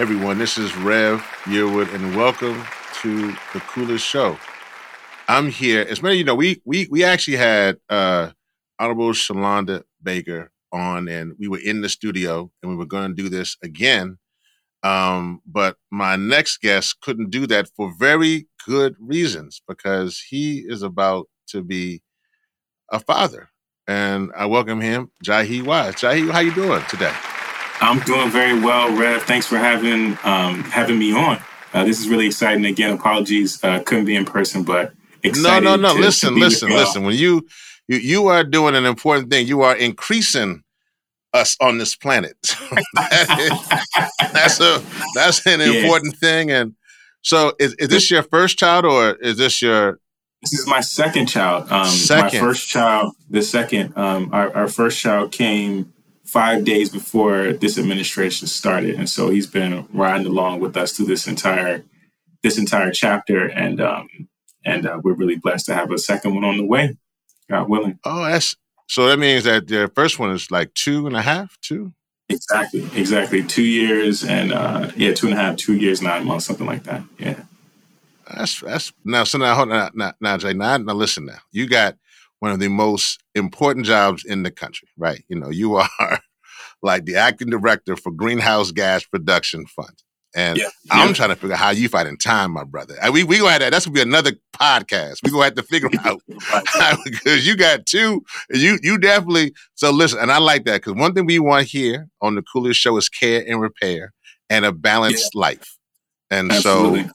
Everyone, this is Rev Yearwood, and welcome to the coolest show. I'm here. As many of you know, we we we actually had uh Honorable Shalonda Baker on, and we were in the studio, and we were going to do this again. Um, but my next guest couldn't do that for very good reasons because he is about to be a father, and I welcome him, Jahi Wise. Jahi, how you doing today? I'm doing very well, Rev. Thanks for having um, having me on. Uh, this is really exciting. Again, apologies, uh, couldn't be in person, but excited. no, no, no. To, listen, to listen, listen. When you, you you are doing an important thing, you are increasing us on this planet. that's a that's an yes. important thing. And so, is, is this your first child, or is this your? This is my second child. Um, second. My first child, the second. Um, our, our first child came five days before this administration started, and so he's been riding along with us through this entire this entire chapter. And um, and uh, we're really blessed to have a second one on the way, God willing. Oh, that's so. That means that the first one is like two and a half, two. Exactly, exactly. Two years and uh, yeah, two and a half, two years, nine months, something like that. Yeah. That's that's now. So now, hold on, now, now, Jay. Now, now, listen. Now, you got one of the most important jobs in the country, right? You know, you are like the acting director for Greenhouse Gas Reduction Fund. And yeah, I'm yeah. trying to figure out how you fight in time, my brother. And we we gonna have that. That's gonna be another podcast. We gonna have to figure out because you got two. You you definitely. So listen, and I like that because one thing we want here on the coolest show is care and repair and a balanced yeah. life. And Absolutely. so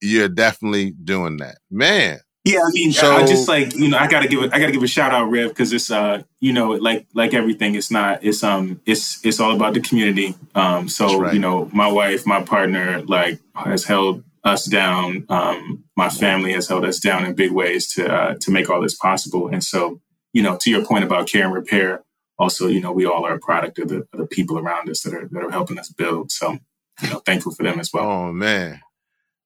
you're definitely doing that, man. Yeah, I mean, so, I just like you know, I gotta give it, I gotta give a shout out, Rev, because it's uh, you know, like like everything, it's not, it's um, it's it's all about the community. Um, so right. you know, my wife, my partner, like has held us down. Um, my family has held us down in big ways to uh, to make all this possible. And so, you know, to your point about care and repair, also, you know, we all are a product of the, of the people around us that are that are helping us build. So, you know, thankful for them as well. Oh man,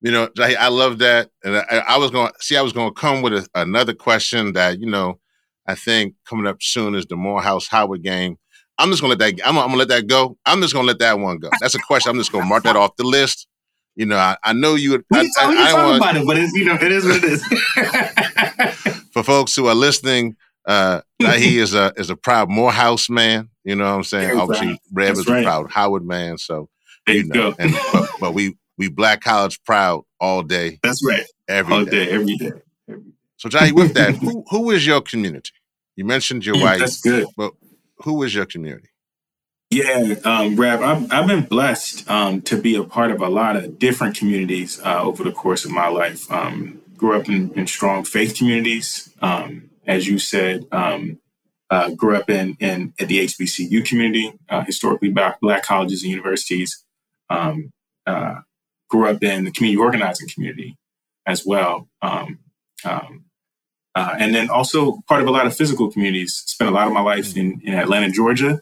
you know, I love that. And I, I was going to see, I was going to come with a, another question that, you know, I think coming up soon is the Morehouse Howard game. I'm just going to let that, I'm, I'm going to let that go. I'm just going to let that one go. That's a question. I'm just going to mark that off the list. You know, I, I know you. We I, I, I talk about it, but it's, you know, it is what it is. For folks who are listening, uh, he is a is a proud Morehouse man. You know what I'm saying? Very Obviously, proud. Rev That's is right. a proud Howard man. So there you, know, go. and but, but we we Black College proud all day. That's right. Every all day. day every day. Every day. So, Jahi, with that, who, who is your community? You mentioned your wife. That's good. But who is your community? Yeah, um, I've, I've been blessed um, to be a part of a lot of different communities uh, over the course of my life. Um, grew up in, in, strong faith communities, um, as you said. Um, uh, grew up in, in at the HBCU community, uh, historically black, black, colleges and universities. Um, uh, grew up in the community organizing community as well. Um, um, uh, and then also part of a lot of physical communities. Spent a lot of my life in, in Atlanta, Georgia.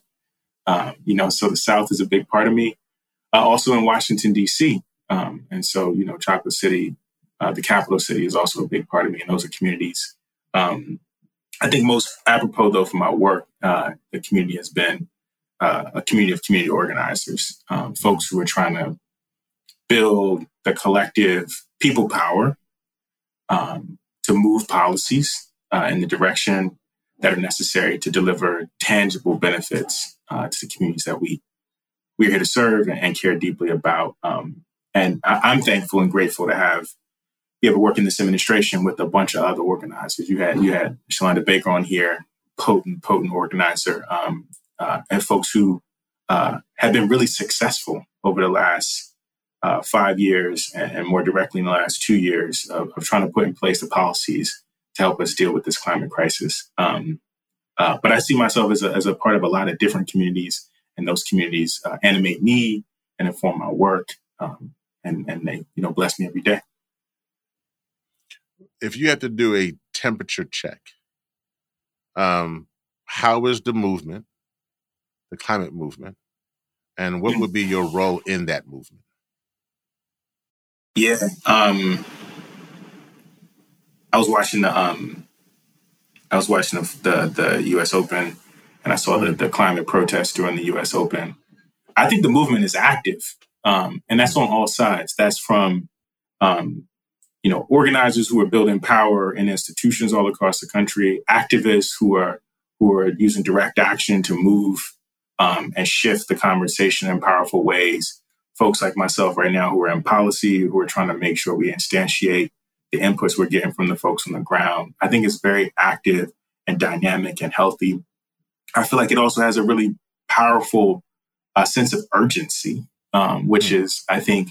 Um, you know, so the South is a big part of me. Uh, also in Washington D.C. Um, and so you know, Chocolate City, uh, the capital city, is also a big part of me, and those are communities. Um, I think most apropos though for my work, uh, the community has been uh, a community of community organizers, um, folks who are trying to build the collective people power um, to move policies uh, in the direction that are necessary to deliver tangible benefits uh, to the communities that we we're here to serve and, care deeply about. Um, and I, am thankful and grateful to have be able to work in this administration with a bunch of other organizers. You had you had Shalonda Baker on here, potent potent organizer, um, uh, and folks who uh, have been really successful over the last uh, five years and, more directly in the last two years of, of, trying to put in place the policies to help us deal with this climate crisis. Um, uh, but I see myself as a, as a part of a lot of different communities, and those communities uh, animate me, and inform my work. Um, and, and they, you know, bless me every day. If you had to do a temperature check, um, how is the movement, the climate movement, and what would be your role in that movement? Yeah. Um, I was watching the um, I was watching the, the, the U.S. Open, and I saw the the climate protests during the U.S. Open. I think the movement is active, um, and that's on all sides. That's from um, you know organizers who are building power in institutions all across the country, activists who are who are using direct action to move um, and shift the conversation in powerful ways. Folks like myself right now who are in policy, who are trying to make sure we instantiate the inputs we're getting from the folks on the ground. I think it's very active and dynamic and healthy. I feel like it also has a really powerful uh, sense of urgency, um, which mm. is, I think,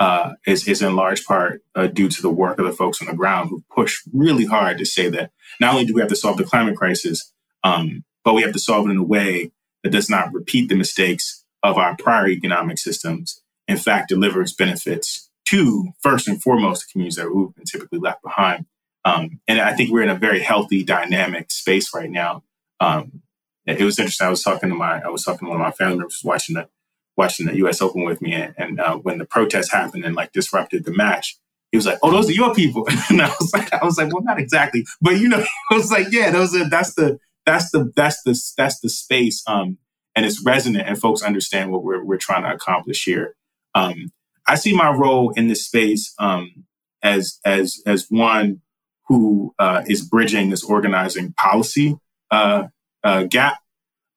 uh, is, is in large part uh, due to the work of the folks on the ground who push really hard to say that not only do we have to solve the climate crisis, um, but we have to solve it in a way that does not repeat the mistakes of our prior economic systems. In fact, delivers benefits to first and foremost the communities that we've been typically left behind. Um, and I think we're in a very healthy, dynamic space right now. Um, it was interesting. I was talking to my, I was talking to one of my family members watching the, watching the U.S. Open with me, and, and uh, when the protests happened and like disrupted the match, he was like, "Oh, those are your people," and I was like, "I was like, well, not exactly, but you know, I was like, yeah, those are that's the that's the that's the that's the space, um, and it's resonant, and folks understand what we're we're trying to accomplish here. Um, I see my role in this space um, as as as one who uh, is bridging this organizing policy uh, uh, gap,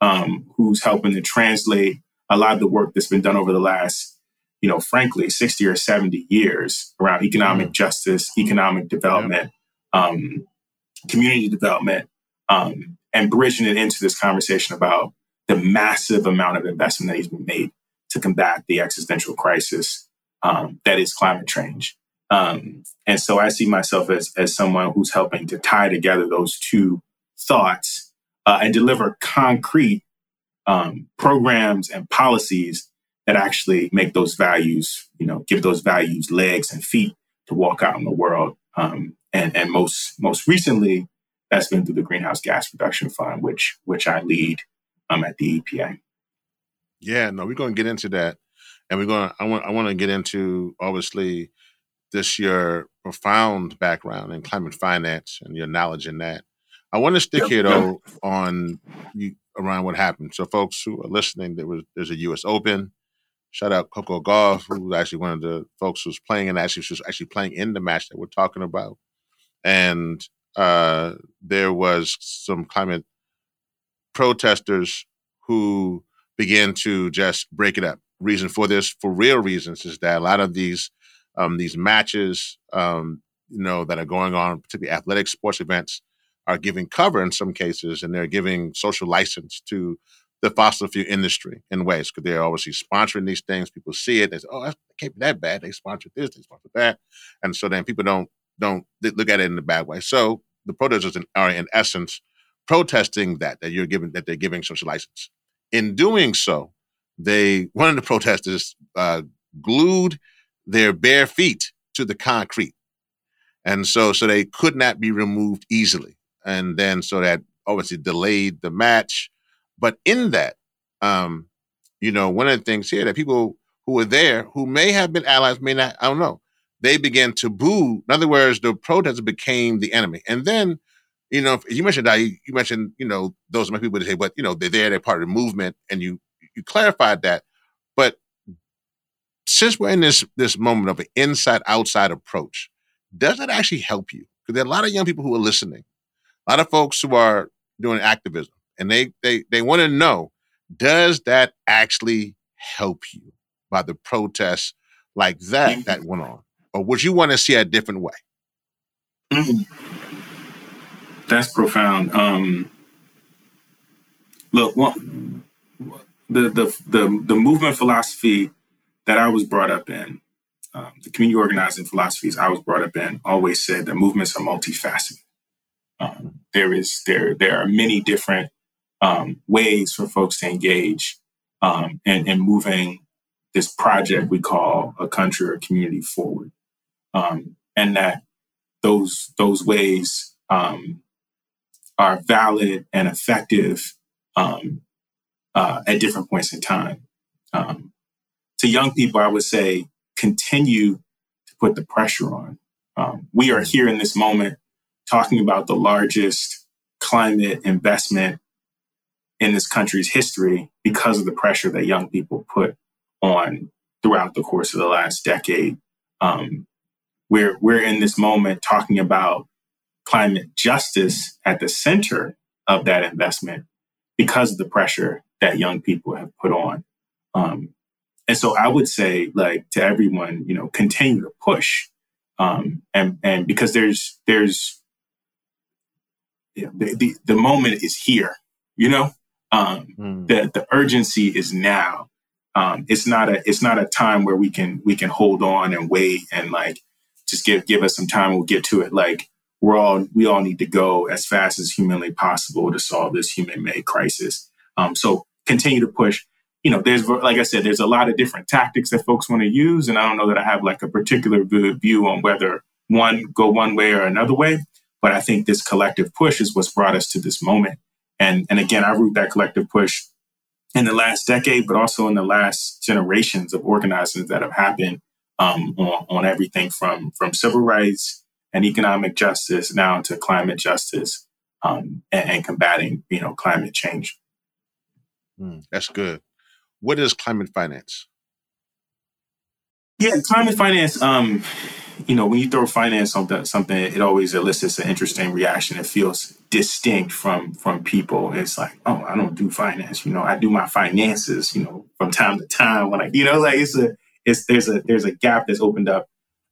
um, who's helping to translate a lot of the work that's been done over the last, you know, frankly, sixty or seventy years around economic mm-hmm. justice, economic development, um, community development, um, and bridging it into this conversation about the massive amount of investment that has been made to combat the existential crisis um, that is climate change. Um, and so I see myself as, as someone who's helping to tie together those two thoughts uh, and deliver concrete um, programs and policies that actually make those values, you know, give those values legs and feet to walk out in the world. Um, and and most most recently, that's been through the Greenhouse Gas Reduction Fund, which which I lead um, at the EPA. Yeah, no, we're going to get into that and we're going. to I want. I want to get into obviously this your profound background in climate finance and your knowledge in that. I want to stick yep. here though on you around what happened. So, folks who are listening, there was there's a U.S. Open. Shout out Coco Gauff, who was actually one of the folks who's playing and actually was actually playing in the match that we're talking about. And uh, there was some climate protesters who began to just break it up reason for this, for real reasons, is that a lot of these um, these matches, um, you know, that are going on, particularly athletic sports events, are giving cover in some cases, and they're giving social license to the fossil fuel industry in ways because they're obviously sponsoring these things. People see it, they say, "Oh, that can't be that bad." They sponsored this, they sponsored that, and so then people don't don't look at it in a bad way. So the protesters are in essence protesting that that you're giving that they're giving social license. In doing so, they one of the protesters uh, glued their bare feet to the concrete, and so so they could not be removed easily, and then so that obviously delayed the match. But in that, um, you know, one of the things here that people who were there who may have been allies may not, I don't know, they began to boo. In other words, the protesters became the enemy, and then you know, you mentioned that you mentioned, you know, those are my people that say, but you know, they're there, they're part of the movement, and you you clarified that, but since we're in this this moment of an inside outside approach, does that actually help you? Because there are a lot of young people who are listening, a lot of folks who are doing activism, and they they they want to know, does that actually help you by the protests like that that went on, or would you want to see a different way? Mm. That's profound. Um, look, the the the, the movement philosophy that I was brought up in, um, the community organizing philosophies I was brought up in, always said that movements are multifaceted. Um, there is there there are many different um, ways for folks to engage um, in, in moving this project we call a country or community forward, um, and that those those ways um, are valid and effective um, uh, at different points in time. Um, to young people, I would say continue to put the pressure on. Um, we are here in this moment talking about the largest climate investment in this country's history because of the pressure that young people put on throughout the course of the last decade. Um, we're we're in this moment talking about climate justice at the center of that investment because of the pressure that young people have put on. Um, and so I would say, like to everyone, you know, continue to push, um, and and because there's there's you know, the, the, the moment is here, you know, um, mm. the the urgency is now. Um, it's not a it's not a time where we can we can hold on and wait and like just give give us some time. We'll get to it. Like we're all we all need to go as fast as humanly possible to solve this human made crisis. Um, so continue to push. You know, there's like I said, there's a lot of different tactics that folks want to use, and I don't know that I have like a particular view on whether one go one way or another way. But I think this collective push is what's brought us to this moment. And and again, I root that collective push in the last decade, but also in the last generations of organizings that have happened um, on, on everything from from civil rights and economic justice now to climate justice um, and, and, combating you know climate change. Mm, that's good. What is climate finance? Yeah, climate finance. Um, you know, when you throw finance on something, it always elicits an interesting reaction. It feels distinct from from people. It's like, oh, I don't do finance. You know, I do my finances. You know, from time to time when I, you know, like it's a, it's there's a there's a gap that's opened up.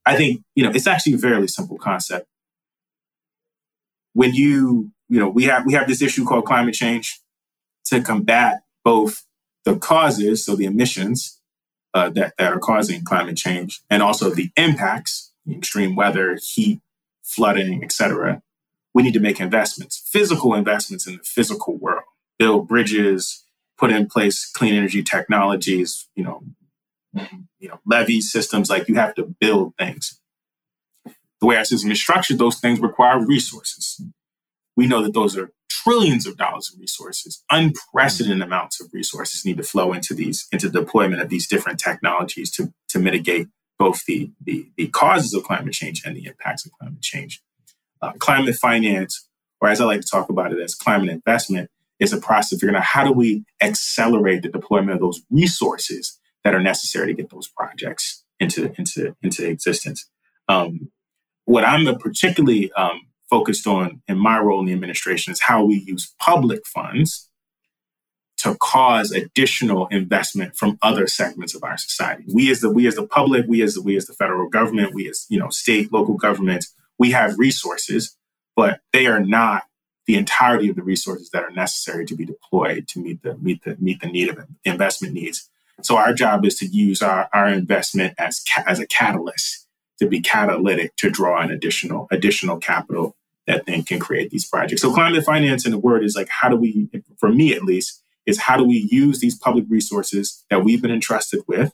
I think you know it's actually a fairly simple concept. When you you know we have we have this issue called climate change to combat both the causes, so the emissions uh, that that are causing climate change, and also the impacts extreme weather, heat, flooding, etc., we need to make investments, physical investments in the physical world, build bridges, put in place clean energy technologies, you know, you know, levee systems, like you have to build things. The way our system is structured, those things require resources. We know that those are trillions of dollars of resources, unprecedented amounts of resources need to flow into these, into deployment of these different technologies to, to mitigate both the, the, the causes of climate change and the impacts of climate change. Uh, climate finance, or as I like to talk about it as climate investment, is a process of figuring out how do we accelerate the deployment of those resources that are necessary to get those projects into, into, into existence. Um, what I'm particularly um, focused on in my role in the administration is how we use public funds to cause additional investment from other segments of our society. We as the we as the public, we as the we as the federal government, we as you know state, local governments, we have resources, but they are not the entirety of the resources that are necessary to be deployed to meet the meet the meet the need of investment needs. So our job is to use our, our investment as ca- as a catalyst to be catalytic to draw in additional additional capital that then can create these projects. So climate finance in the word is like how do we, for me at least, is how do we use these public resources that we've been entrusted with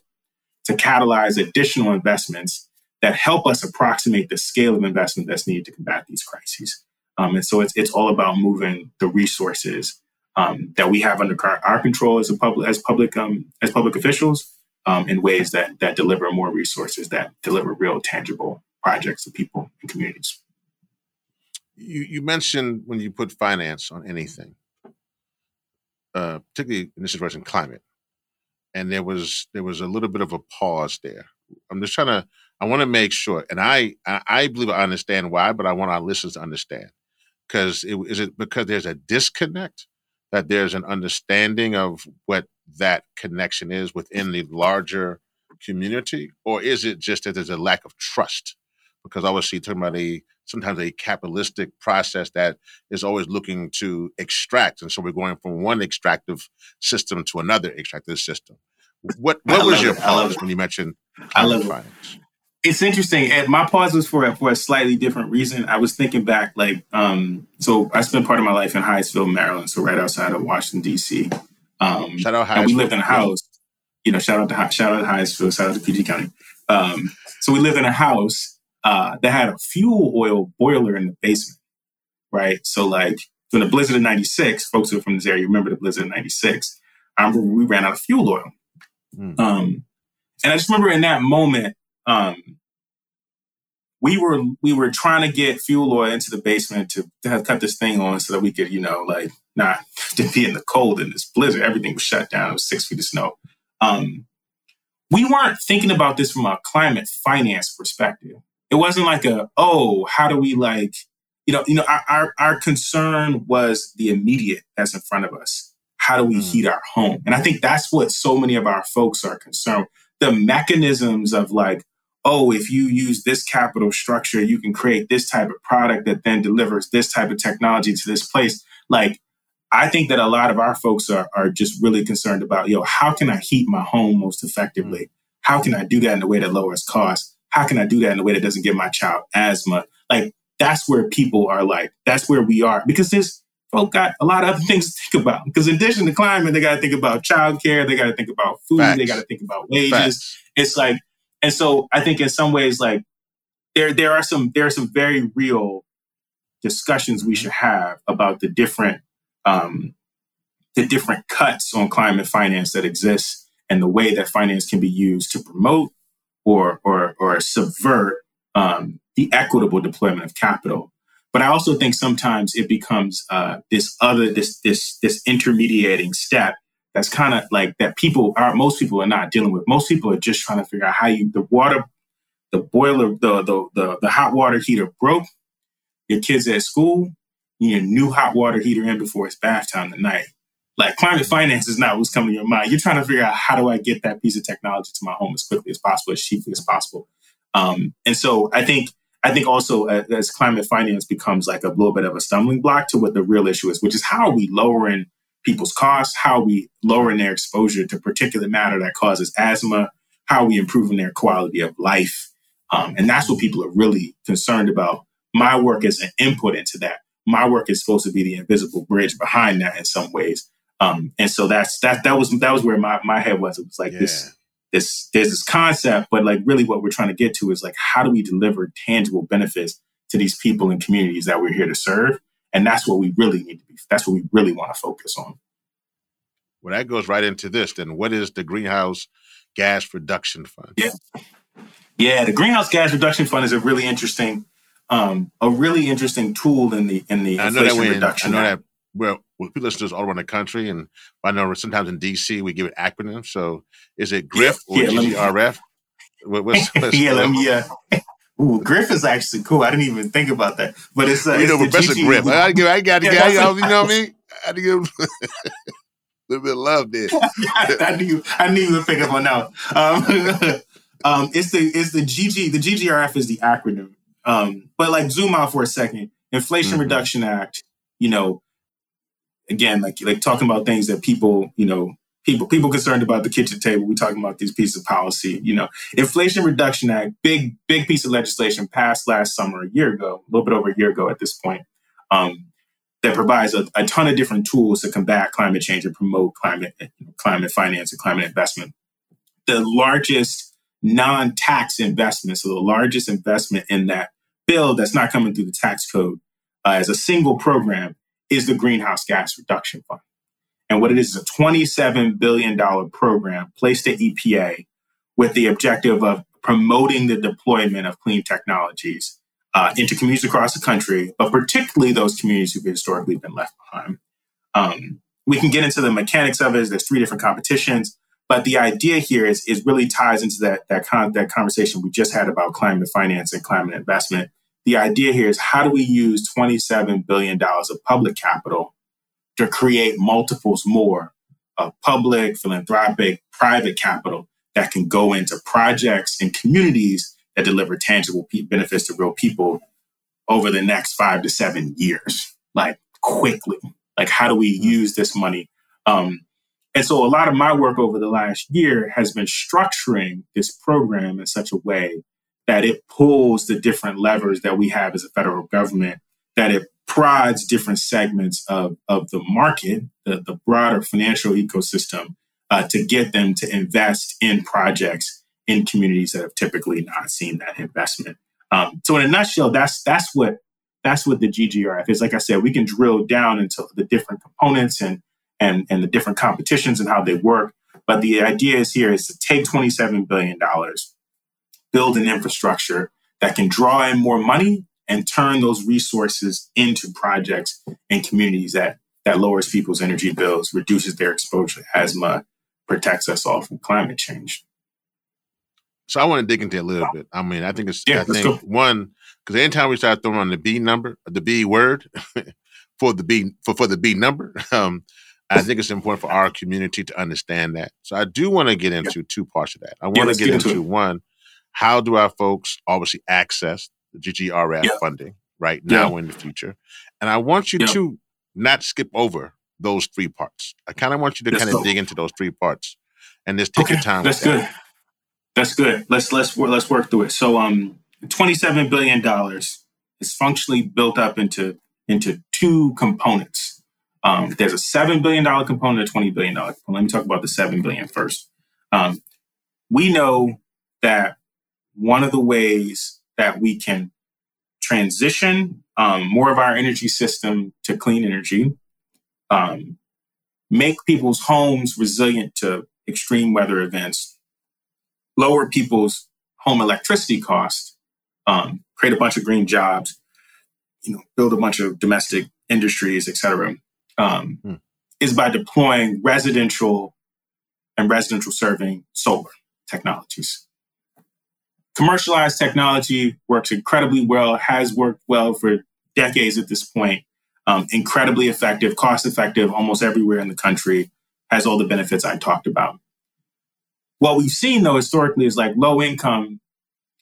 to catalyze additional investments that help us approximate the scale of investment that's needed to combat these crises. Um, and so it's, it's all about moving the resources um, that we have under our control as a public as public um, as public officials um, in ways that that deliver more resources that deliver real tangible projects to people and communities. You, you mentioned when you put finance on anything, uh, particularly in this situation, climate. And there was there was a little bit of a pause there. I'm just trying to. I want to make sure, and I I, believe I understand why, but I want our listeners to understand. Because is it because there's a disconnect that there's an understanding of what that connection is within the larger community, or is it just that there's a lack of trust? Because obviously, talking about a sometimes a capitalistic process that is always looking to extract. And so we're going from one extractive system to another extractive system. What what was your pause when you mentioned I love finance? It's interesting. And my pause was for a, for a slightly different reason. I was thinking back, like, um, so I spent part of my life in Hyattsville, Maryland, so right outside of Washington D.C. Um, Shout out Hyattsville. And we lived in a house. you know, shout out to shout out to Hyattsville, shout out to PG County. Um, so we lived in a house uh, that had a fuel oil boiler in the basement, right? So like from the blizzard of '96, folks who are from this area remember the blizzard of '96. I remember we ran out of fuel oil, mm. um, and I just remember in that moment, um, we were we were trying to get fuel oil into the basement to, to have cut this thing on so that we could, you know, like not to be in the cold in this blizzard. Everything was shut down. It was six feet of snow. Um, we weren't thinking about this from a climate finance perspective. It wasn't like a, oh, how do we like, you know, you know, our, our, our concern was the immediate that's in front of us. How do we mm. heat our home? And I think that's what so many of our folks are concerned. The mechanisms of like, oh, if you use this capital structure, you can create this type of product that then delivers this type of technology to this place. Like, I think that a lot of our folks are, are just really concerned about, yo, how can I heat my home most effectively? Mm. How can I do that in a way that lowers costs? How can I do that in a way that doesn't give my child asthma? Like, that's where people are like, that's where we are. Because there's folk got a lot of other things to think about. Because in addition to climate, they got to think about childcare, they got to think about food, Facts. they got to think about wages. Facts. It's like, and so I think in some ways, like there there are some there are some very real discussions we should have about the different um, the different cuts on climate finance that exist and the way that finance can be used to promote or or or subvert um, the equitable deployment of capital. But I also think sometimes it becomes uh, this other this this this intermediating step that's kind of like that people are most people are not dealing with. Most people are just trying to figure out how you the water, the boiler, the the the, the hot water heater broke. Your kids at school, you need a new hot water heater in before it's bath time tonight. Like climate finance is not what's coming to your mind. You're trying to figure out how do I get that piece of technology to my home as quickly as possible, as cheaply as possible. Um, and so I think I think also as, as climate finance becomes like a little bit of a stumbling block to what the real issue is, which is how are we lowering people's costs, how we lowering their exposure to particulate matter that causes asthma, how we improving their quality of life. Um, and that's what people are really concerned about. My work is an input into that. My work is supposed to be the invisible bridge behind that in some ways. Um, and so that's that that was that was where my, my head was. It was like yeah. this this there's this concept, but like really what we're trying to get to is like how do we deliver tangible benefits to these people and communities that we're here to serve? And that's what we really need to be, that's what we really want to focus on. Well, that goes right into this. Then what is the greenhouse gas reduction fund? Yeah. Yeah, the greenhouse gas reduction fund is a really interesting, um, a really interesting tool in the in the reduction. I know that reduction. I know that well, with listeners all around the country, and I know sometimes in DC we give it acronyms. So is it GRIF or yeah, GGRF? What, what's, what's, yeah, let me, yeah. Ooh, Griff is actually cool. I didn't even think about that. But it's uh, you know, Professor Griff. I give, I gotta get, you know what I mean? I had to give a little bit of love there. I knew, I knew you would pick up on that. Um, um, it's the it's the GG the GGRF is the acronym. Um, but like zoom out for a second. Inflation mm-hmm. Reduction Act. You know, again, like like talking about things that people you know people people concerned about the kitchen table. We're talking about these pieces of policy. You know, Inflation Reduction Act, big big piece of legislation passed last summer, a year ago, a little bit over a year ago at this point, um, that provides a, a, ton of different tools to combat climate change and promote climate climate finance and climate investment. The largest non-tax investment, so the largest investment in that bill that's not coming through the tax code uh, as a single program is the Greenhouse Gas Reduction Fund. And what it is is a $27 billion program placed at EPA with the objective of promoting the deployment of clean technologies uh, into communities across the country, but particularly those communities who've historically been left behind. Um, we can get into the mechanics of it. There's three different competitions, but the idea here is, is really ties into that that, con- that conversation we just had about climate finance and climate investment. The idea here is how do we use $27 billion of public capital to create multiples more of public, philanthropic, private capital that can go into projects and communities that deliver tangible benefits to real people over the next five to seven years, like quickly. Like, how do we mm-hmm. use this money? Um, and so, a lot of my work over the last year has been structuring this program in such a way that it pulls the different levers that we have as a federal government, that it prods different segments of, of the market, the, the broader financial ecosystem, uh, to get them to invest in projects in communities that have typically not seen that investment. Um, so in a nutshell, that's that's what that's what the GGRF is. Like I said, we can drill down into the different components and and and the different competitions and how they work. But the idea is here is to take twenty seven billion dollars, build an infrastructure that can draw in more money and turn those resources into projects and communities that that lowers people's energy bills, reduces their exposure to asthma, protects us all from climate change. So I want to dig into a little bit. I mean, I think it's yeah, I think one because anytime we start throwing on the B number, the B word for the B for, for the B number, um, I think it's important for our community to understand that. So I do want to get into two parts of that. I want yeah, to get, get into, into one, how do our folks obviously access GGRF yeah. funding right now in the future? And I want you to not skip over those three parts. I kind of want you to kind of dig into those three parts and just take okay. your time. That's good. That. That's good. Let's let's let's work through it. So um, twenty seven billion dollars is functionally built up into into two components. Um, there's a seven billion dollar component, a twenty billion dollar component. Let me talk about the seven billion first. Um, we know that one of the ways that we can transition um, more of our energy system to clean energy, um, make people's homes resilient to extreme weather events, lower people's home electricity costs, um, create a bunch of green jobs, you know, build a bunch of domestic industries, et cetera, um, hmm. is by deploying residential and residential serving solar technologies. Commercialized technology works incredibly well, has worked well for decades at this point, um, incredibly effective, cost effective almost everywhere in the country, has all the benefits I talked about. What we've seen though historically is like low income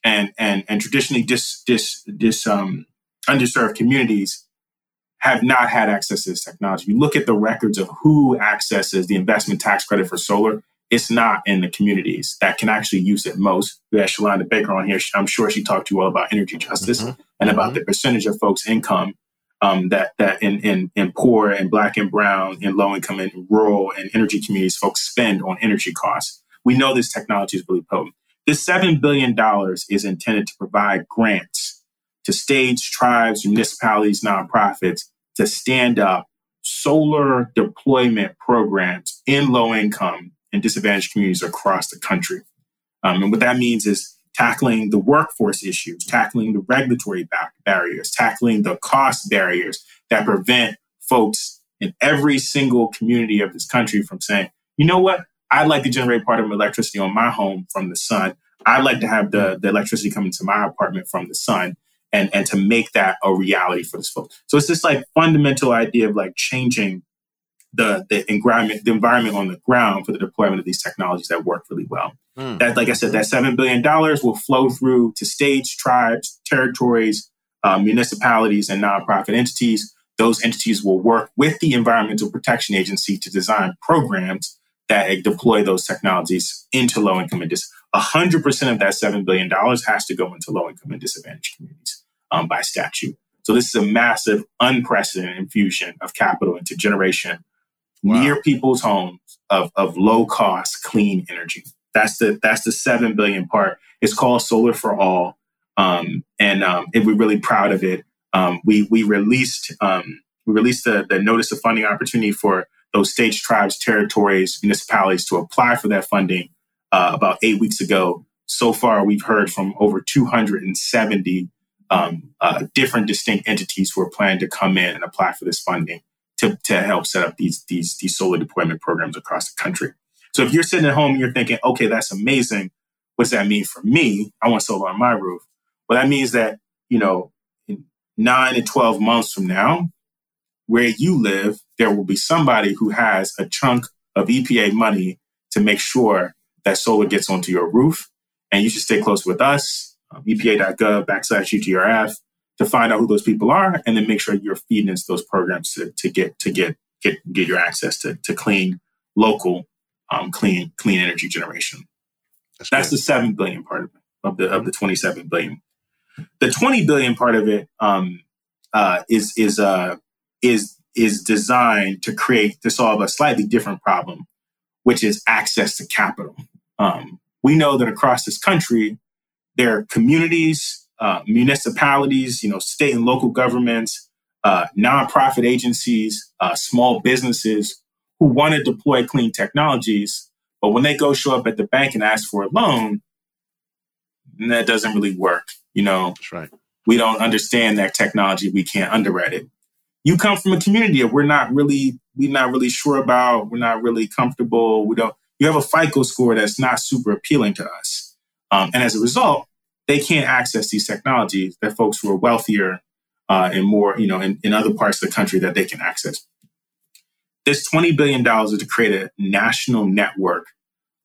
and and and traditionally dis dis dis um, underserved communities have not had access to this technology. You look at the records of who accesses the investment tax credit for solar, it's not in the communities that can actually use it most. We had Shalonda Baker on here. I'm sure she talked to you all about energy justice mm-hmm. and about mm-hmm. the percentage of folks' income um, that that in, in in poor and black and brown and low income and rural and energy communities folks spend on energy costs. We know this technology is really potent. This $7 billion is intended to provide grants to states, tribes, municipalities, nonprofits to stand up solar deployment programs in low income and disadvantaged communities across the country. Um, and what that means is tackling the workforce issues, tackling the regulatory barriers, tackling the cost barriers that prevent folks in every single community of this country from saying, you know what, I'd like to generate part of my electricity on my home from the sun. I'd like to have the, the electricity coming to my apartment from the sun and, and to make that a reality for this folks. So it's this like fundamental idea of like changing the, the environment, the environment on the ground for the deployment of these technologies that work really well. Mm. That, like I said, that $7 billion will flow through to states, tribes, territories, uh, municipalities, and nonprofit entities. Those entities will work with the Environmental Protection Agency to design programs that deploy those technologies into low income and dis. 100% of that $7 billion has to go into low income and disadvantaged communities um, by statute. So this is a massive, unprecedented infusion of capital into generation wow. near people's homes of, of low cost, clean energy. That's the that's the seven billion part. It's called Solar for All, um, and, um, we're really proud of it. Um, we we released um, we released the, the notice of funding opportunity for those states, tribes, territories, municipalities to apply for that funding uh, about eight weeks ago. So far, we've heard from over 270 um, uh, different distinct entities who are planning to come in and apply for this funding to, to help set up these, these, these solar deployment programs across the country. So if you're sitting at home and you're thinking, okay, that's amazing. What does that mean for me? I want solar on my roof. Well, that means that, you know, in nine to 12 months from now, where you live, there will be somebody who has a chunk of EPA money to make sure that solar gets onto your roof. And you should stay close with us, um, epa.gov backslash GGRF, to find out who those people are and then make sure you're feeding into those programs to, to get to get get get your access to, to clean, local, um, clean clean energy generation. That's, That's the seven billion part of, of the of the twenty seven billion. The twenty billion part of it um, uh, is is uh, is is designed to create to solve a slightly different problem, which is access to capital. Um, we know that across this country, there are communities, uh, municipalities, you know, state and local governments, uh, nonprofit agencies, uh, small businesses who want to deploy clean technologies, but when they go show up at the bank and ask for a loan, that doesn't really work. You know, That's right. we don't understand that technology. We can't underwrite it. You come from a community that we're not really, we're not really sure about. We're not really comfortable. We don't. You have a FICO score that's not super appealing to us, um, and as a result, they can't access these technologies that folks who are wealthier uh, and more, you know, in, in other parts of the country that they can access. This $20 billion is to create a national network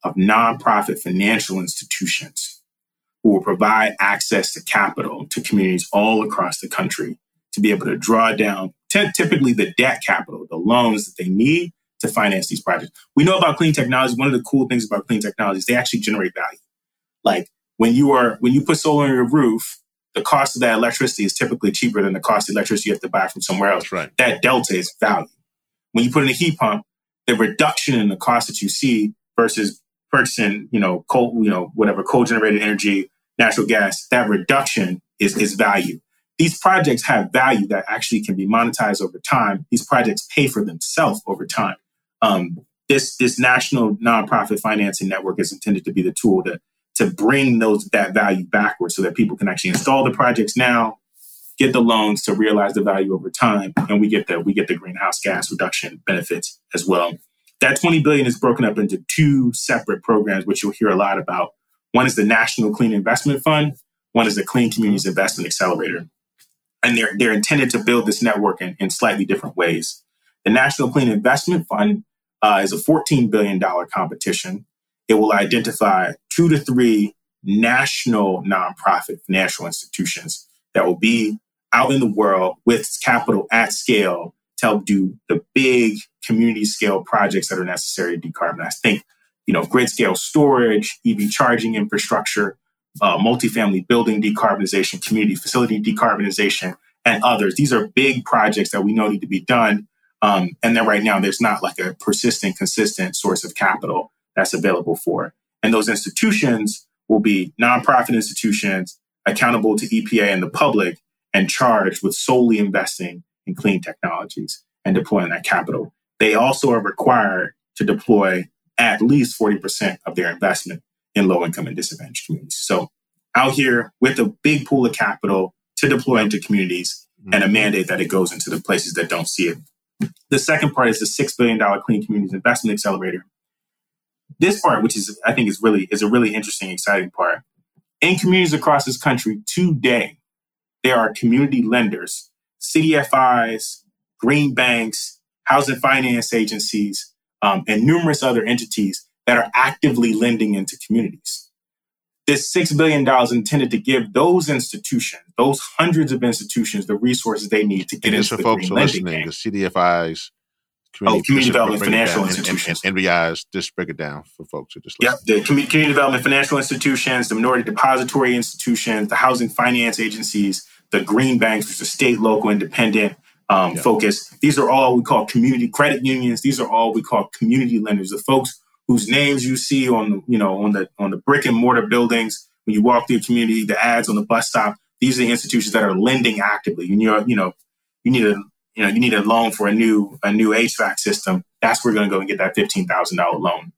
of nonprofit financial institutions who will provide access to capital to communities all across the country to be able to draw down t- typically the debt capital, the loans that they need to finance these projects. We know about clean technology. One of the cool things about clean technologies, they actually generate value. Like when you are when you put solar on your roof, the cost of that electricity is typically cheaper than the cost of electricity you have to buy from somewhere else. Right. That delta is value. When you put in a heat pump, the reduction in the cost that you see versus purchasing, you know, coal, you know, whatever coal generated energy, natural gas, that reduction is is value. These projects have value that actually can be monetized over time. These projects pay for themselves over time. Um, this this national nonprofit financing network is intended to be the tool to to bring those that value backwards so that people can actually install the projects now, get the loans to realize the value over time, and we get the we get the greenhouse gas reduction benefits as well. That 20 billion is broken up into two separate programs, which you'll hear a lot about. One is the National Clean Investment Fund, one is the Clean Communities Investment Accelerator. And they're, they're intended to build this network in, in slightly different ways. The National Clean Investment Fund uh, is a $14 billion competition. It will identify two to three national nonprofit financial institutions that will be out in the world with capital at scale to help do the big community scale projects that are necessary to decarbonize. Think, you know, grid scale storage, EV charging infrastructure, uh, multifamily building decarbonization, community facility decarbonization, and others. These are big projects that we know need to be done. Um, and then right now, there's not like a persistent, consistent source of capital that's available for. And those institutions will be nonprofit institutions accountable to EPA and the public and charged with solely investing in clean technologies and deploying that capital. They also are required to deploy at least 40% of their investment in low income and disadvantaged communities. So, out here with a big pool of capital to deploy into communities mm-hmm. and a mandate that it goes into the places that don't see it. The second part is the $6 billion Clean Communities Investment Accelerator. This part, which is, I think, is really is a really interesting, exciting part. In communities across this country today, there are community lenders, CDFIs, green banks, housing finance agencies, um, and numerous other entities that are actively lending into communities. This $6 billion intended to give those institutions, those hundreds of institutions, the resources they need to get and into for folks green listening, game. the CDFIs, community, oh, community development financial institutions, and, and, MDIs. Just break it down for folks who just listen. Yep, the community development financial institutions, the minority depository institutions, the housing finance agencies, the green banks, which are state, local, independent, um, yep. focus. These are all we call community credit unions. These are all we call community lenders. The folks whose names you see on the you know on the on the brick and mortar buildings when you walk through a community, the ads on the bus stop. These are the institutions that are lending actively. And you're you know you need a you know you need a loan for a new a new HVAC system. That's where you're going to go and get that fifteen thousand dollar loan.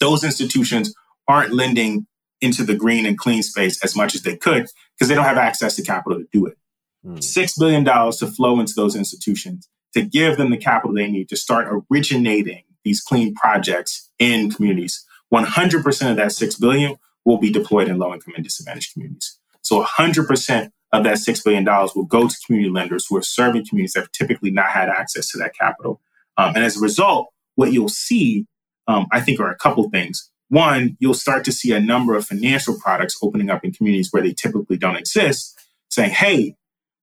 Those institutions aren't lending into the green and clean space as much as they could because they don't have access to capital to do it. Mm. $6 billion to flow into those institutions to give them the capital they need to start originating these clean projects in communities. 100% of that 6 billion will be deployed in low income and disadvantaged communities. So 100% of that $6 billion will go to community lenders who are serving communities that have typically not had access to that capital. Um, and as a result, what you'll see, um, I think, are a couple things. One, you'll start to see a number of financial products opening up in communities where they typically don't exist, saying, hey,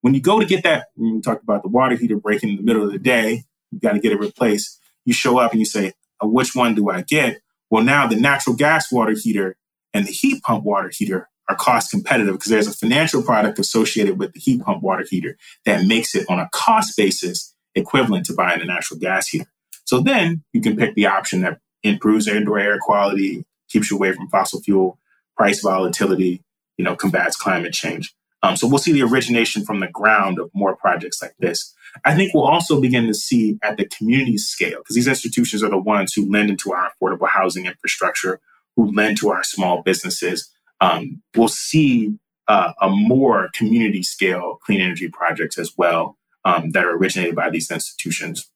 when you go to get that, we talked about the water heater breaking in the middle of the day, you got to get it replaced. You show up and you say, uh, which one do I get? Well, now the natural gas water heater and the heat pump water heater are cost competitive because there's a financial product associated with the heat pump water heater that makes it on a cost basis equivalent to buying a natural gas heater. So then you can pick the option that improves indoor air quality, keeps you away from fossil fuel price volatility, you know, combats climate change. Um, so we'll see the origination from the ground of more projects like this. I think we'll also begin to see at the community scale, because these institutions are the ones who lend into our affordable housing infrastructure, who lend to our small businesses. Um, we'll see uh, a more community scale clean energy projects as well um, that are originated by these institutions.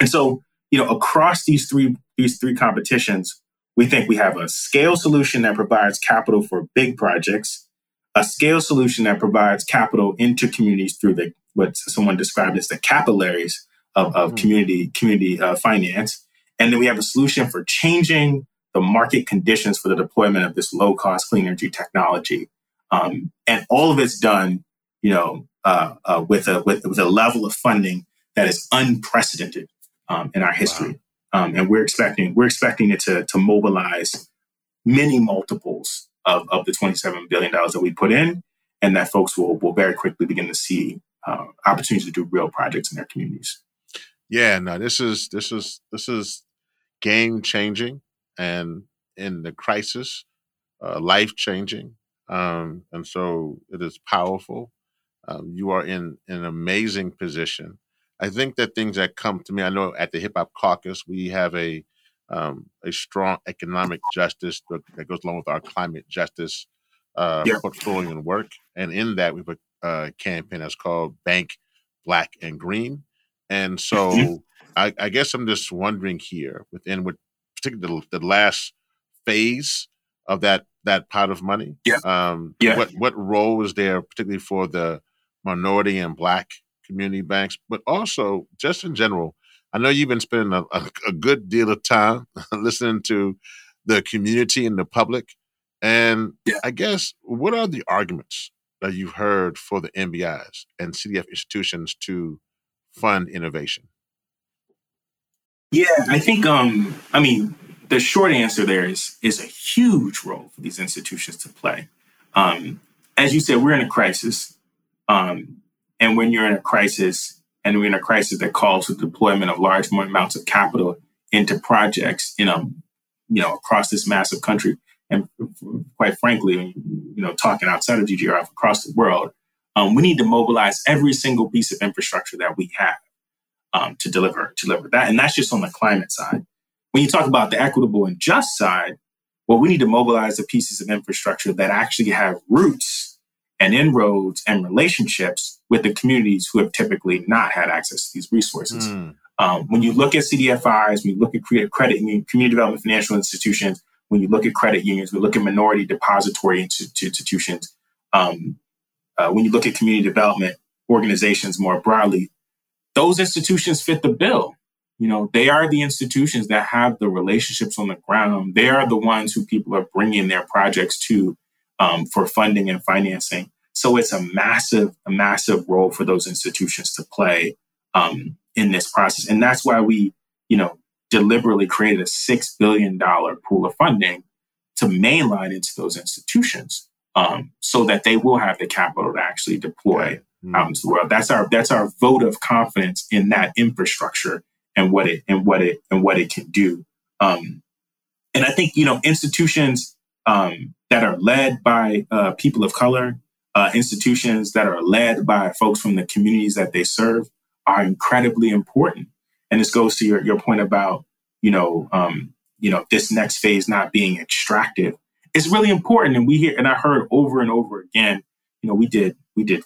And so, you know, across these three these three competitions, we think we have a scale solution that provides capital for big projects, a scale solution that provides capital into communities through the what someone described as the capillaries of, of mm-hmm. community community uh, finance, and then we have a solution for changing the market conditions for the deployment of this low cost clean energy technology, um, and all of it's done, you know, uh, uh, with a with, with a level of funding that is unprecedented um, in our history. Wow. Um, and we're expecting we're expecting it to to mobilize many multiples of, of the twenty seven billion dollars that we put in, and that folks will will very quickly begin to see uh, opportunities to do real projects in their communities. Yeah, no, this is this is this is game changing, and in the crisis, uh, life changing, um, and so it is powerful. Um, you are in, in an amazing position. I think that things that come to me, I know at the Hip Hop Caucus, we have a um, a strong economic justice that goes along with our climate justice uh, yeah. portfolio and work. And in that, we have a uh, campaign that's called Bank Black and Green. And so mm-hmm. I, I, guess I'm just wondering here within what particularly the, the last phase of that that pot of money. Yeah. Um, yeah. What what role is there, particularly for the minority and black community banks, but also just in general. I know you've been spending a, a, a good deal of time listening to the community and the public. And yeah. I guess what are the arguments that you've heard for the MDIs and CDF institutions to fund innovation? Yeah, I think um I mean the short answer there is is a huge role for these institutions to play. Um, as you said, we're in a crisis. Um, and when you're in a crisis, and we're in a crisis that calls for the deployment of large amounts of capital into projects, you know, you know, across this massive country, and quite frankly, you know, talking outside of GGRF across the world, um, we need to mobilize every single piece of infrastructure that we have um, to deliver to deliver that, and that's just on the climate side. When you talk about the equitable and just side, well, we need to mobilize the pieces of infrastructure that actually have roots and inroads and relationships with the communities who have typically not had access to these resources. Mm. Um, when you look at CDFIs, when you look at credit union, community development financial institutions, when you look at credit unions, we look at minority depository institutions, um, uh, when you look at community development organizations more broadly, those institutions fit the bill. You know, they are the institutions that have the relationships on the ground. They are the ones who people are bringing their projects to um, for funding and financing. So it's a massive, a massive role for those institutions to play um, in this process, and that's why we, you know, deliberately created a six billion dollar pool of funding to mainline into those institutions, um, so that they will have the capital to actually deploy. Out into the world. That's our that's our vote of confidence in that infrastructure and what it and what it and what it can do. Um, and I think you know institutions um, that are led by uh, people of color, uh, institutions that are led by folks from the communities that they serve are incredibly important. And this goes to your, your point about, you know, um, you know, this next phase not being extractive. It's really important. And we hear, and I heard over and over again, you know, we did, we did,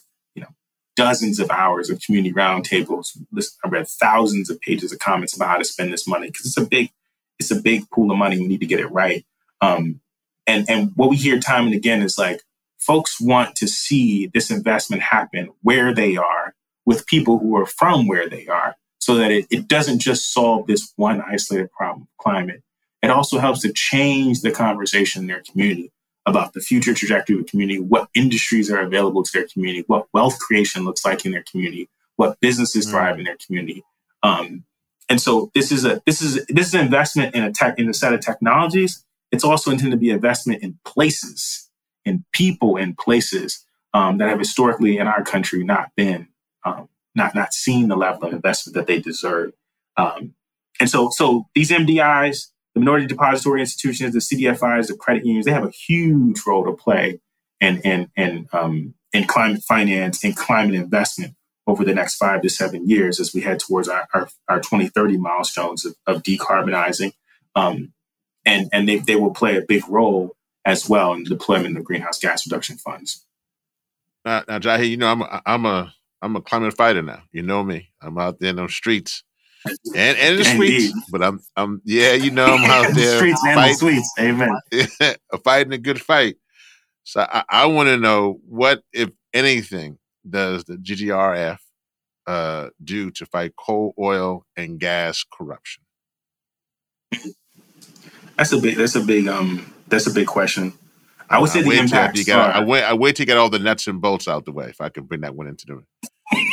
dozens of hours of community roundtables. I read thousands of pages of comments about how to spend this money because it's a big, it's a big pool of money. We need to get it right. Um, and and what we hear time and again is like folks want to see this investment happen where they are with people who are from where they are so that it, it doesn't just solve this one isolated problem climate it also helps to change the conversation in their community about the future trajectory of the community what industries are available to their community what wealth creation looks like in their community what businesses mm. thrive in their community um, and so this is a this is this is an investment in a tech in a set of technologies it's also intended to be investment in places, in people in places um, that have historically in our country not been um, not not seen the level of investment that they deserve. Um, and so so these MDIs, the minority depository institutions, the CDFIs, the credit unions, they have a huge role to play in in in um, in climate finance and climate investment over the next five to seven years as we head towards our, our, our 2030 milestones of, of decarbonizing. Um, and and they, they will play a big role as well in the deployment of greenhouse gas reduction funds. Now, now Jahi, you know I'm a, I'm a I'm a climate fighter now. You know me. I'm out there in those streets and and the streets. But I'm I'm yeah, you know I'm out there the streets and the streets. Amen. fighting a good fight. So I, I want to know what, if anything, does the GGRF uh, do to fight coal, oil, and gas corruption? That's a big. That's a big. Um. That's a big question. I would say I the impact. I wait. I wait to get all the nuts and bolts out the way. If I can bring that one into the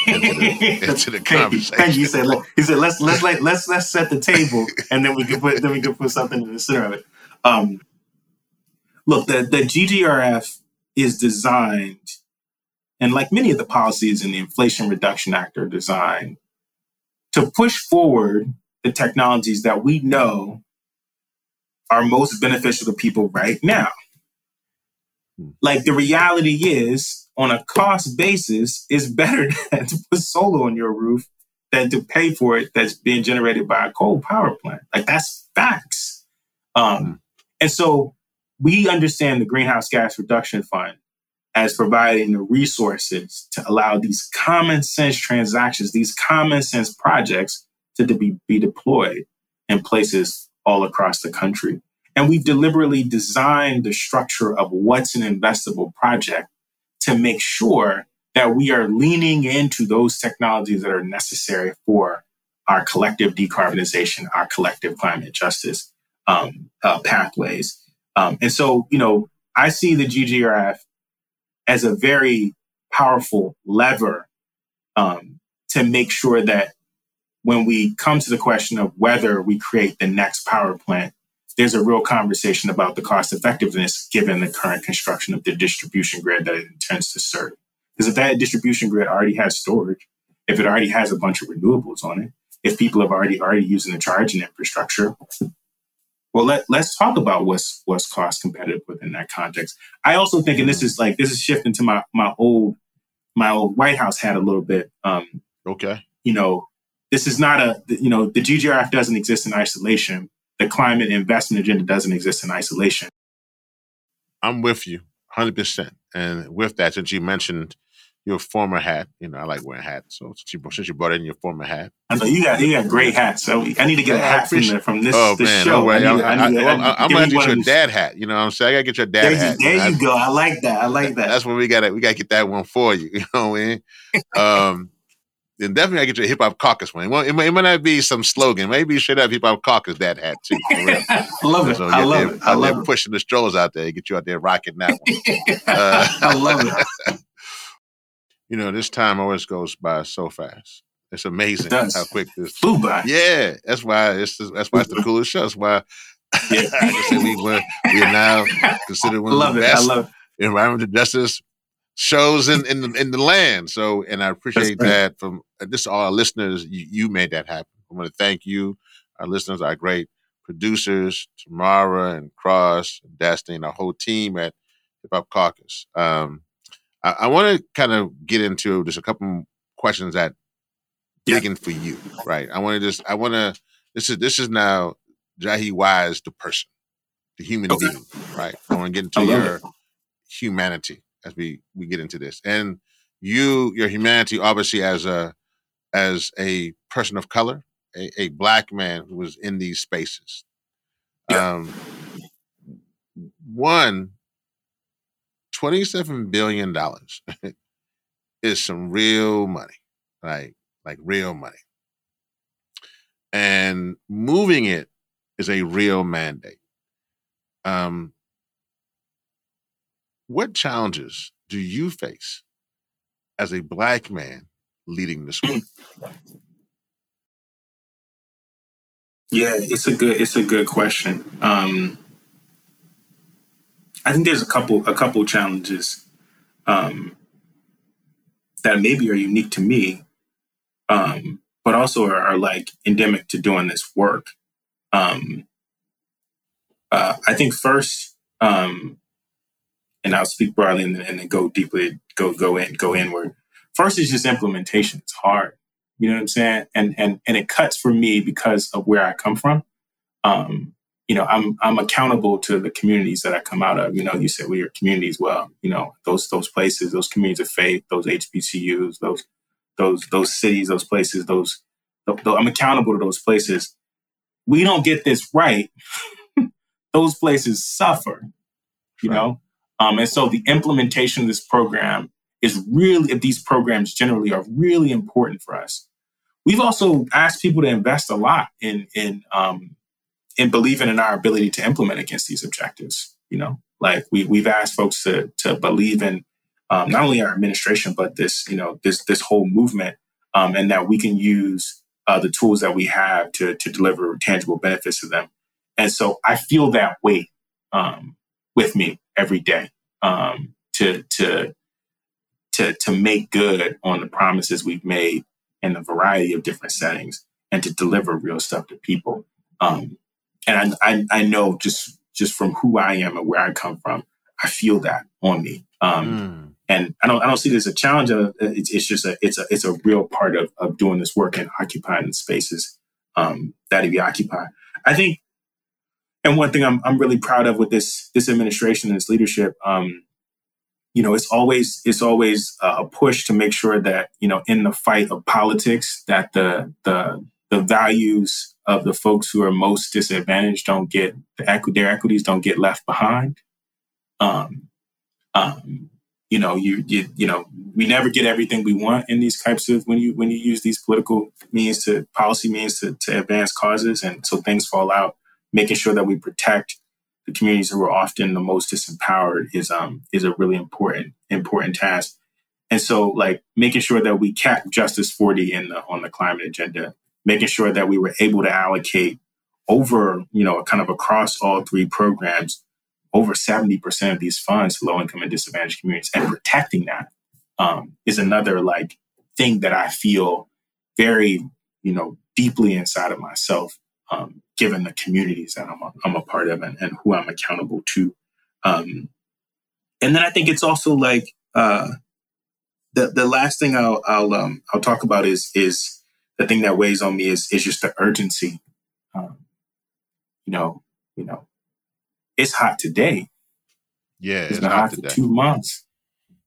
into the, into the conversation. Thank you. He said. He said. Let's let's let, let's let's set the table, and then we can put then we can put something in the center of it. Um. Look, the the GGRF is designed and like many of the policies in the Inflation Reduction Act are designed to push forward the technologies that we know are most beneficial to people right now. Hmm. Like the reality is, on a cost basis, it's better to put solar on your roof than to pay for it that's being generated by a coal power plant. Like that's facts. Um, hmm. and so we understand the greenhouse gas reduction fund as providing the resources to allow these common sense transactions, these common sense projects to be, be deployed in places all across the country. And we've deliberately designed the structure of what's an investable project to make sure that we are leaning into those technologies that are necessary for our collective decarbonization, our collective climate justice um, uh, pathways. Um, and so, you know, I see the GGRF as a very powerful lever um, to make sure that when we come to the question of whether we create the next power plant, there's a real conversation about the cost effectiveness given the current construction of the distribution grid that it intends to serve. Because if that distribution grid already has storage, if it already has a bunch of renewables on it, if people have already already using the charging infrastructure, well, let, let's talk about what's what's cost competitive within that context. I also think, and this is like this is shifting to my my old my old White House hat a little bit. Um, okay, you know, this is not a you know the GGRF doesn't exist in isolation. The climate investment agenda doesn't exist in isolation. I'm with you, hundred percent. And with that, since you mentioned your former hat. You know, I like wearing hats. So since you, since you brought in your former hat, I know you got you got great hats. So I need to get a hat from, the, from this, oh, this man, show. I am gonna get you a dad hat. You know what I'm saying? I gotta get your dad there hat. You, there you, know, go. I like that. I like that. That's when we gotta we gotta get that one for you. You know what I mean? um, then definitely I get your hip hop caucus one. Well, it, might, it might not be some slogan. Maybe you should have hip hop caucus that hat too. I love it. So I love there, it. I love it. Pushing the strollers out there, get you out there rocking that one. Uh, I love it you know, this time always goes by so fast. It's amazing it how quick this flew by. Yeah, that's why it's that's why it's the coolest show. That's why yeah. I say we were we are now considered one of the best I love it. environmental justice shows in in the, in the land. So, and I appreciate that from uh, this all our listeners. You, you made that happen. I want to thank you. Our listeners, our great producers, Tamara and Cross, and Destiny, and our whole team at Hip Hop Caucus. Um, I, I want to kind of get into just a couple questions that yeah. digging for you, right? I want to just, I want to, this is, this is now Jahi Wise, the person, the human okay. being, right? I want to get into your it. humanity as we, we get into this. And you, your humanity, obviously as a, as a person of color, a, a black man who was in these spaces. Yeah. Um, one, $27 billion is some real money, like, like real money. And moving it is a real mandate. Um, what challenges do you face as a black man leading this work? Yeah, it's a good it's a good question. Um, I think there's a couple a couple challenges um, that maybe are unique to me, um, but also are, are, like endemic to doing this work. Um, Uh, I think first, um, and I'll speak broadly and then, and then go deeply, go go in, go inward. First is just implementation. It's hard. You know what I'm saying? And and and it cuts for me because of where I come from. Um, you know, I'm I'm accountable to the communities that I come out of. You know, you said we are communities. Well, you know, those those places, those communities of faith, those HBCUs, those those those cities, those places, those, those I'm accountable to those places. We don't get this right. those places suffer. You right. know, um, and so the implementation of this program is really, these programs generally are really important for us. We've also asked people to invest a lot in in um, in believing in our ability to implement against these objectives. You know, like we we've asked folks to to believe in um, not only our administration but this you know this this whole movement, um, and that we can use uh, the tools that we have to to deliver tangible benefits to them. And so I feel that weight um, with me every day um, to to to to make good on the promises we've made in a variety of different settings and to deliver real stuff to people. Um, and I, I, I know just just from who I am and where I come from, I feel that on me. Um, mm. And I don't I don't see this as a challenge. Of, it's, it's just a it's a it's a real part of of doing this work and occupying the spaces um, that we occupy. I think and one thing I'm I'm really proud of with this this administration and this leadership, um, you know, it's always it's always a push to make sure that you know in the fight of politics that the the the values of the folks who are most disadvantaged don't get their equities don't get left behind. Um, um, you know, you, you you know, we never get everything we want in these types of when you when you use these political means to policy means to, to advance causes, and so things fall out making sure that we protect the communities who are often the most disempowered is um is a really important important task. And so like making sure that we cap justice 40 in the on the climate agenda, making sure that we were able to allocate over, you know, kind of across all three programs, over 70% of these funds to low income and disadvantaged communities and protecting that um, is another like thing that I feel very, you know, deeply inside of myself um, given the communities that I'm a, I'm a part of and, and who I'm accountable to. Um, and then I think it's also like uh, the the last thing I'll I'll um, I'll talk about is is the thing that weighs on me is is just the urgency. Um, you know, you know, it's hot today. Yeah, it's, it's been hot, hot for two months.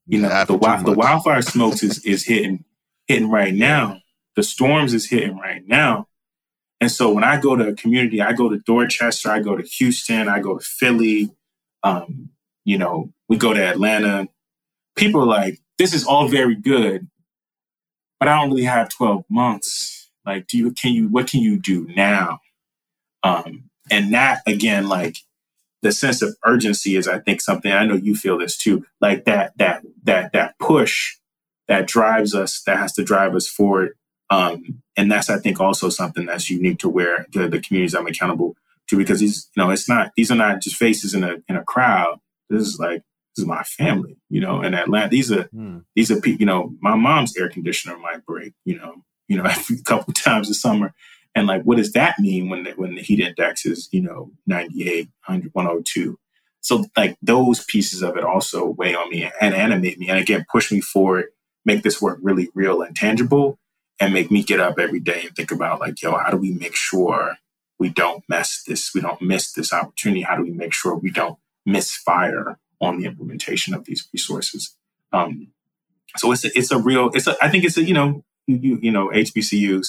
You know, the the wildfire smokes is is hitting hitting right now. The storms is hitting right now. And so when I go to a community, I go to Dorchester, I go to Houston, I go to Philly, um, you know, we go to Atlanta. People are like, this is all very good, but I don't really have 12 months. Like, do you, can you, what can you do now? Um, and that again, like the sense of urgency is, I think, something I know you feel this too. Like that, that, that, that push that drives us, that has to drive us forward um, and that's, I think, also something that's unique to where the, the communities I'm accountable to, because these, you know, it's not, these are not just faces in a, in a crowd. This is like, this is my family, you know, in Atlanta. These are, hmm. these are people, you know, my mom's air conditioner might break, you know, you know, a couple times a summer. And like, what does that mean when the, when the heat index is, you know, 98, 100, 102? So like those pieces of it also weigh on me and animate me and again, push me forward, make this work really real and tangible and make me get up every day and think about like, yo, how do we make sure we don't mess this, we don't miss this opportunity? How do we make sure we don't misfire on the implementation of these resources? Um, so it's a, it's a real, it's a, I think it's a, you know, you, you know, HBCUs,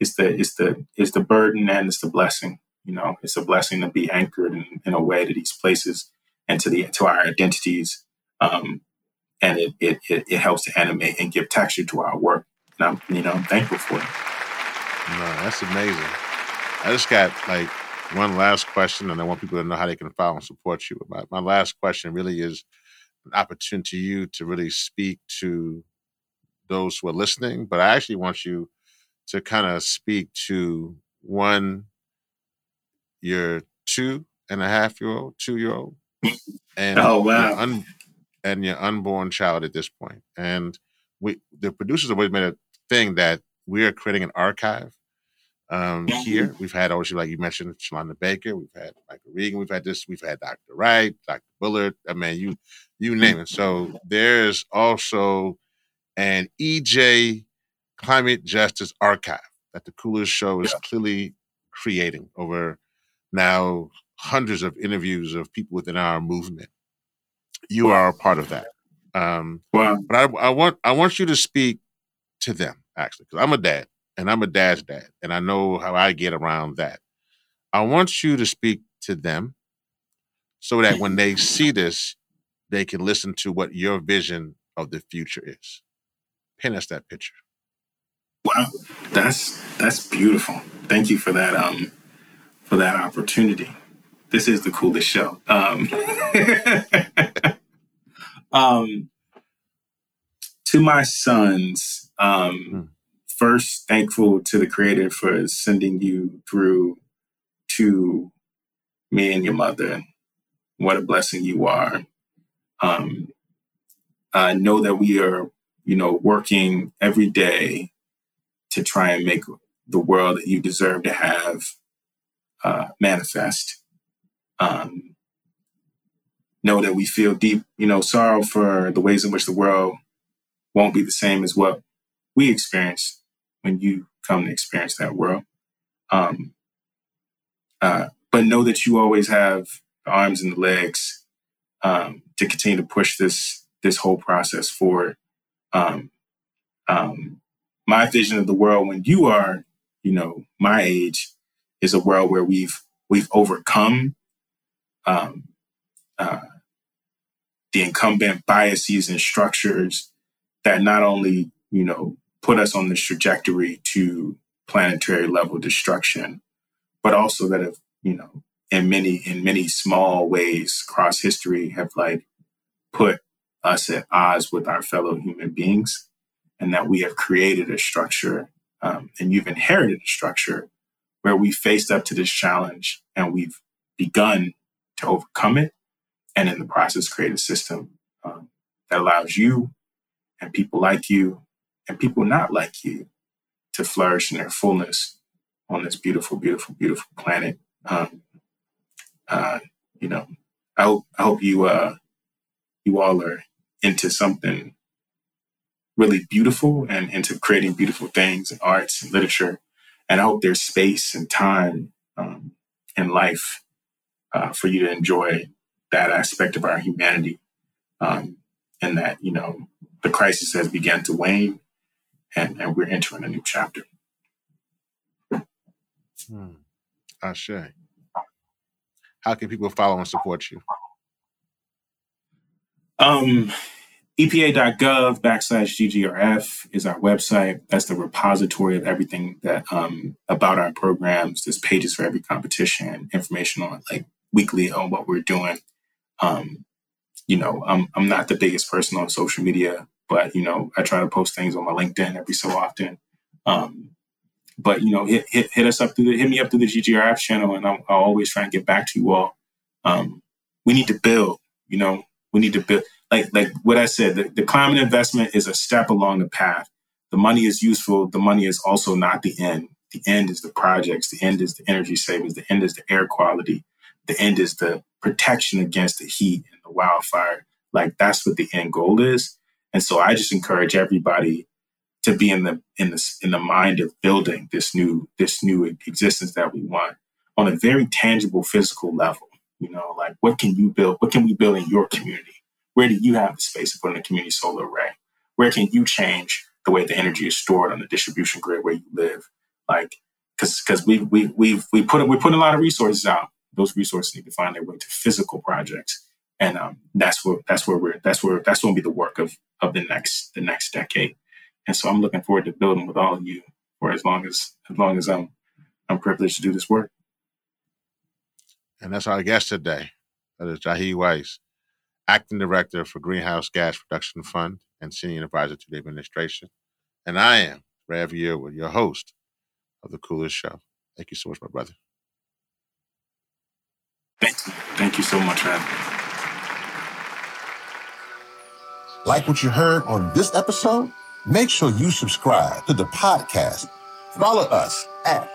it's the, it's the, it's the burden and it's the blessing. You know, it's a blessing to be anchored in, in a way to these places and to the, to our identities. Um, and it, it, it, it helps to animate and give texture to our work. And I'm, you know, I'm thankful for it. No, that's amazing. I just got like one last question, and I want people to know how they can follow and support you. My, my last question really is an opportunity to you to really speak to those who are listening, but I actually want you to kind of speak to one, your two and a half year old, two year old, and oh wow, your un, and your unborn child at this point. And we, the producers have always made a thing that we are creating an archive um, here. We've had obviously, like you mentioned, Shalanda Baker. We've had Michael Regan. We've had this. We've had Dr. Wright, Dr. Bullard. I mean, you you name it. So there's also an EJ Climate Justice Archive that the Coolest Show is clearly creating over now hundreds of interviews of people within our movement. You are a part of that. Um, Wow. but I, I want I want you to speak to them actually, because I'm a dad and I'm a dad's dad, and I know how I get around that. I want you to speak to them so that when they see this, they can listen to what your vision of the future is. Pin us that picture. Wow, that's that's beautiful. Thank you for that um for that opportunity. This is the coolest show. Um, um to my sons, um Hmm. first thankful to the creator for sending you through to me and your mother. What a blessing you are. Um I know that we are, you know, working every day to try and make the world that you deserve to have uh, manifest. Um, know that we feel deep, you know, sorrow for the ways in which the world won't be the same as what we experience when you come to experience that world. Um, uh, but know that you always have the arms and the legs um, to continue to push this this whole process forward. Um, um, my vision of the world when you are, you know, my age is a world where we've we've overcome um, uh, the incumbent biases and structures that not only you know put us on this trajectory to planetary level destruction, but also that have you know in many in many small ways across history have like put us at odds with our fellow human beings and that we have created a structure um, and you've inherited a structure where we faced up to this challenge and we've begun to overcome it and in the process create a system um, that allows you and people like you and people not like you to flourish in their fullness on this beautiful beautiful beautiful planet um, uh, you know I hope, I hope you uh, you all are into something really beautiful and into creating beautiful things in arts and literature. And I hope there's space and time um, in life uh, for you to enjoy that aspect of our humanity. Um, and that, you know, the crisis has begun to wane and, and we're entering a new chapter. Hmm. Ashe. How can people follow and support you? Um, EPA.gov backslash GGRF is our website. That's the repository of everything that um, about our programs. There's pages for every competition, information on like weekly on what we're doing. Um, you know, I'm I'm not the biggest person on social media, but you know, I try to post things on my LinkedIn every so often. Um, but you know, hit, hit hit us up through the hit me up through the GGRF channel, and I'll, I'll always try and get back to you all. Um, we need to build. You know, we need to build like like what I said, the, the climate investment is a step along the path. The money is useful. The money is also not the end. The end is the projects. The end is the energy savings. The end is the air quality. The end is the protection against the heat and the wildfire. Like that's what the end goal is. And so I just encourage everybody to be in the in the in the mind of building this new this new existence that we want on a very tangible physical level. You know, like what can you build? What can we build in your community? Where do you have the space to put in a community solar array? Where can you change the way the energy is stored on the distribution grid where you live? Like, because because we we we've we put we put a lot of resources out. Those resources need to find their way to physical projects, and um, that's where that's where we're that's where that's going to be the work of of the next the next decade. And so I'm looking forward to building with all of you for as long as as long as I'm I'm privileged to do this work. And that's our guest today. That is Jahi Wise, Acting Director for Greenhouse Gas Reduction Fund and Senior Advisor to the Administration. And I am Rev Yearwood, your host of The Coolest Show. Thank you so much, my brother. Thank you, thank you so much, man. Like what you heard on this episode? Make sure you subscribe to the podcast. Follow us at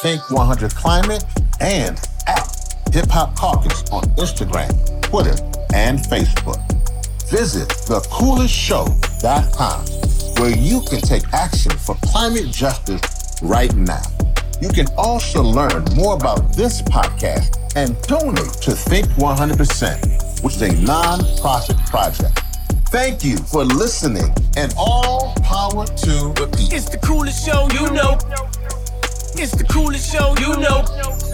Think 100 Climate and at Hip Hop Caucus on Instagram, Twitter, and Facebook. Visit thecoolestshow.com where you can take action for climate justice right now. You can also learn more about this podcast and donate to Think 100%, which is a nonprofit project. Thank you for listening and all power to people. It's the coolest show you know. It's the coolest show you know.